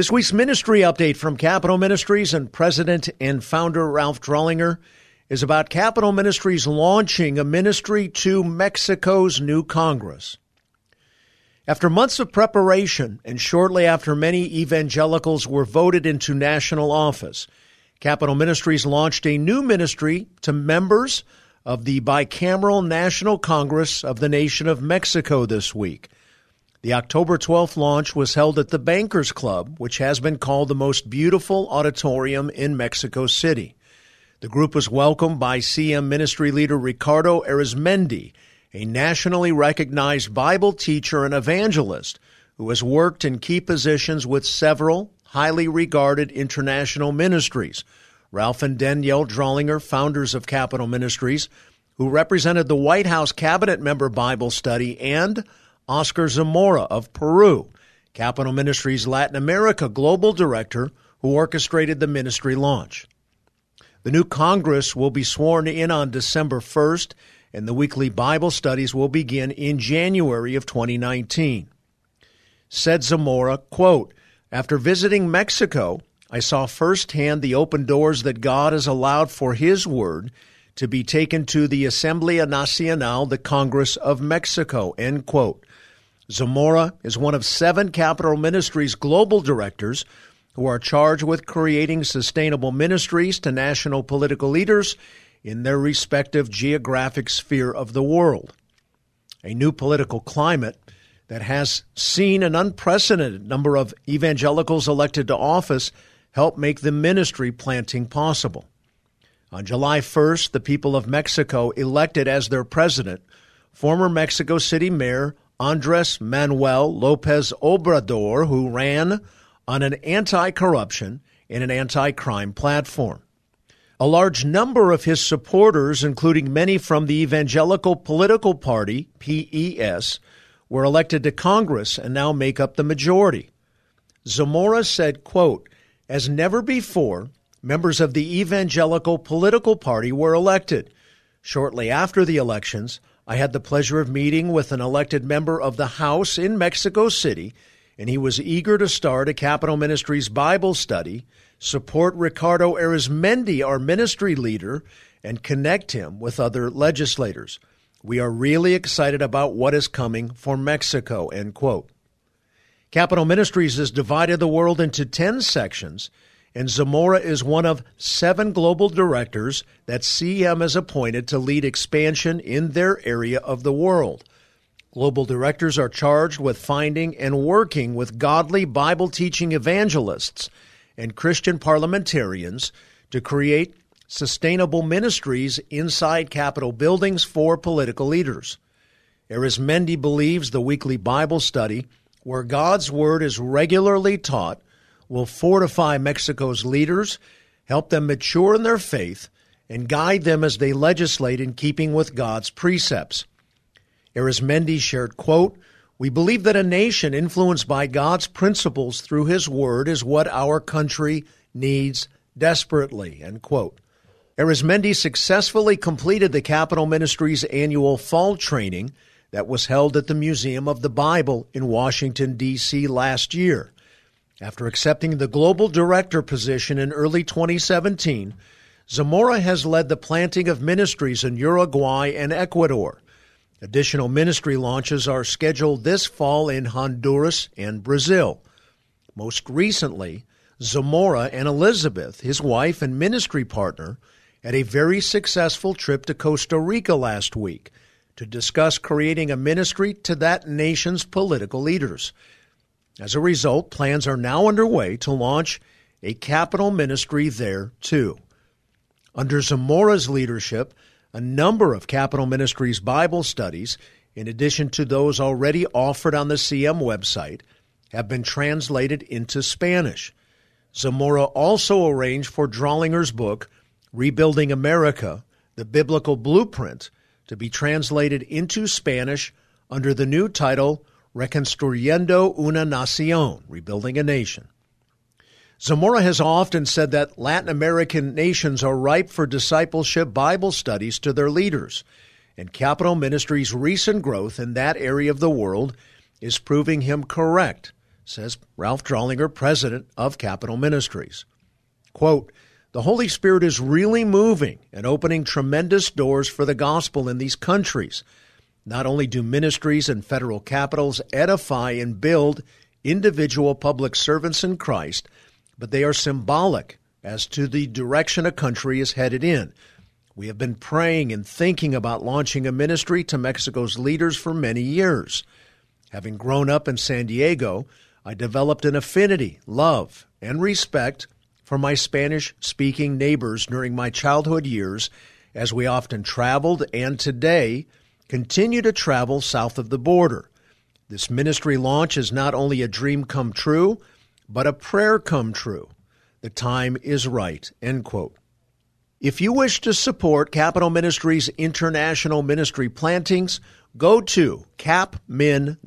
This week's ministry update from Capitol Ministries and President and founder Ralph Drollinger is about Capitol Ministries launching a ministry to Mexico's new Congress. After months of preparation and shortly after many evangelicals were voted into national office, Capitol Ministries launched a new ministry to members of the bicameral National Congress of the Nation of Mexico this week. The October 12th launch was held at the Bankers Club, which has been called the most beautiful auditorium in Mexico City. The group was welcomed by CM ministry leader Ricardo Arizmendi, a nationally recognized Bible teacher and evangelist who has worked in key positions with several highly regarded international ministries. Ralph and Danielle Drollinger, founders of Capitol Ministries, who represented the White House cabinet member Bible study and Oscar Zamora of Peru, Capitol Ministries Latin America Global Director, who orchestrated the ministry launch. The new Congress will be sworn in on December 1st, and the weekly Bible studies will begin in January of 2019. Said Zamora, quote, After visiting Mexico, I saw firsthand the open doors that God has allowed for His Word to be taken to the Asamblea Nacional, the Congress of Mexico, end quote. Zamora is one of seven Capitol Ministries global directors who are charged with creating sustainable ministries to national political leaders in their respective geographic sphere of the world. A new political climate that has seen an unprecedented number of evangelicals elected to office help make the ministry planting possible. On July 1st, the people of Mexico elected as their president former Mexico City Mayor Andres Manuel Lopez Obrador, who ran on an anti corruption and an anti crime platform. A large number of his supporters, including many from the Evangelical Political Party, PES, were elected to Congress and now make up the majority. Zamora said, quote, as never before, members of the Evangelical Political Party were elected. Shortly after the elections, I had the pleasure of meeting with an elected member of the House in Mexico City, and he was eager to start a Capitol Ministries Bible study, support Ricardo Arizmendi, our ministry leader, and connect him with other legislators. We are really excited about what is coming for Mexico, end quote. Capital Ministries has divided the world into 10 sections and Zamora is one of seven global directors that CM has appointed to lead expansion in their area of the world. Global directors are charged with finding and working with godly Bible teaching evangelists and Christian parliamentarians to create sustainable ministries inside Capitol buildings for political leaders. Arizmendi believes the weekly Bible study, where God's Word is regularly taught, will fortify Mexico's leaders, help them mature in their faith, and guide them as they legislate in keeping with God's precepts. Arizmendi shared, quote, We believe that a nation influenced by God's principles through his word is what our country needs desperately, end quote. Arizmendi successfully completed the Capitol Ministries annual fall training that was held at the Museum of the Bible in Washington, D.C. last year. After accepting the global director position in early 2017, Zamora has led the planting of ministries in Uruguay and Ecuador. Additional ministry launches are scheduled this fall in Honduras and Brazil. Most recently, Zamora and Elizabeth, his wife and ministry partner, had a very successful trip to Costa Rica last week to discuss creating a ministry to that nation's political leaders. As a result, plans are now underway to launch a capital ministry there too. Under Zamora's leadership, a number of Capitol Ministries Bible studies, in addition to those already offered on the CM website, have been translated into Spanish. Zamora also arranged for Drollinger's book, Rebuilding America, the Biblical Blueprint, to be translated into Spanish under the new title Reconstruyendo una Nación, Rebuilding a Nation. Zamora has often said that Latin American nations are ripe for discipleship Bible studies to their leaders, and Capitol Ministries' recent growth in that area of the world is proving him correct, says Ralph Drollinger, president of Capitol Ministries. Quote, the Holy Spirit is really moving and opening tremendous doors for the gospel in these countries. Not only do ministries and federal capitals edify and build individual public servants in Christ, but they are symbolic as to the direction a country is headed in. We have been praying and thinking about launching a ministry to Mexico's leaders for many years. Having grown up in San Diego, I developed an affinity, love, and respect for my Spanish speaking neighbors during my childhood years as we often traveled and today continue to travel south of the border. This ministry launch is not only a dream come true, but a prayer come true. The time is right. End quote. If you wish to support Capitol Ministries International Ministry plantings, go to capmin.org.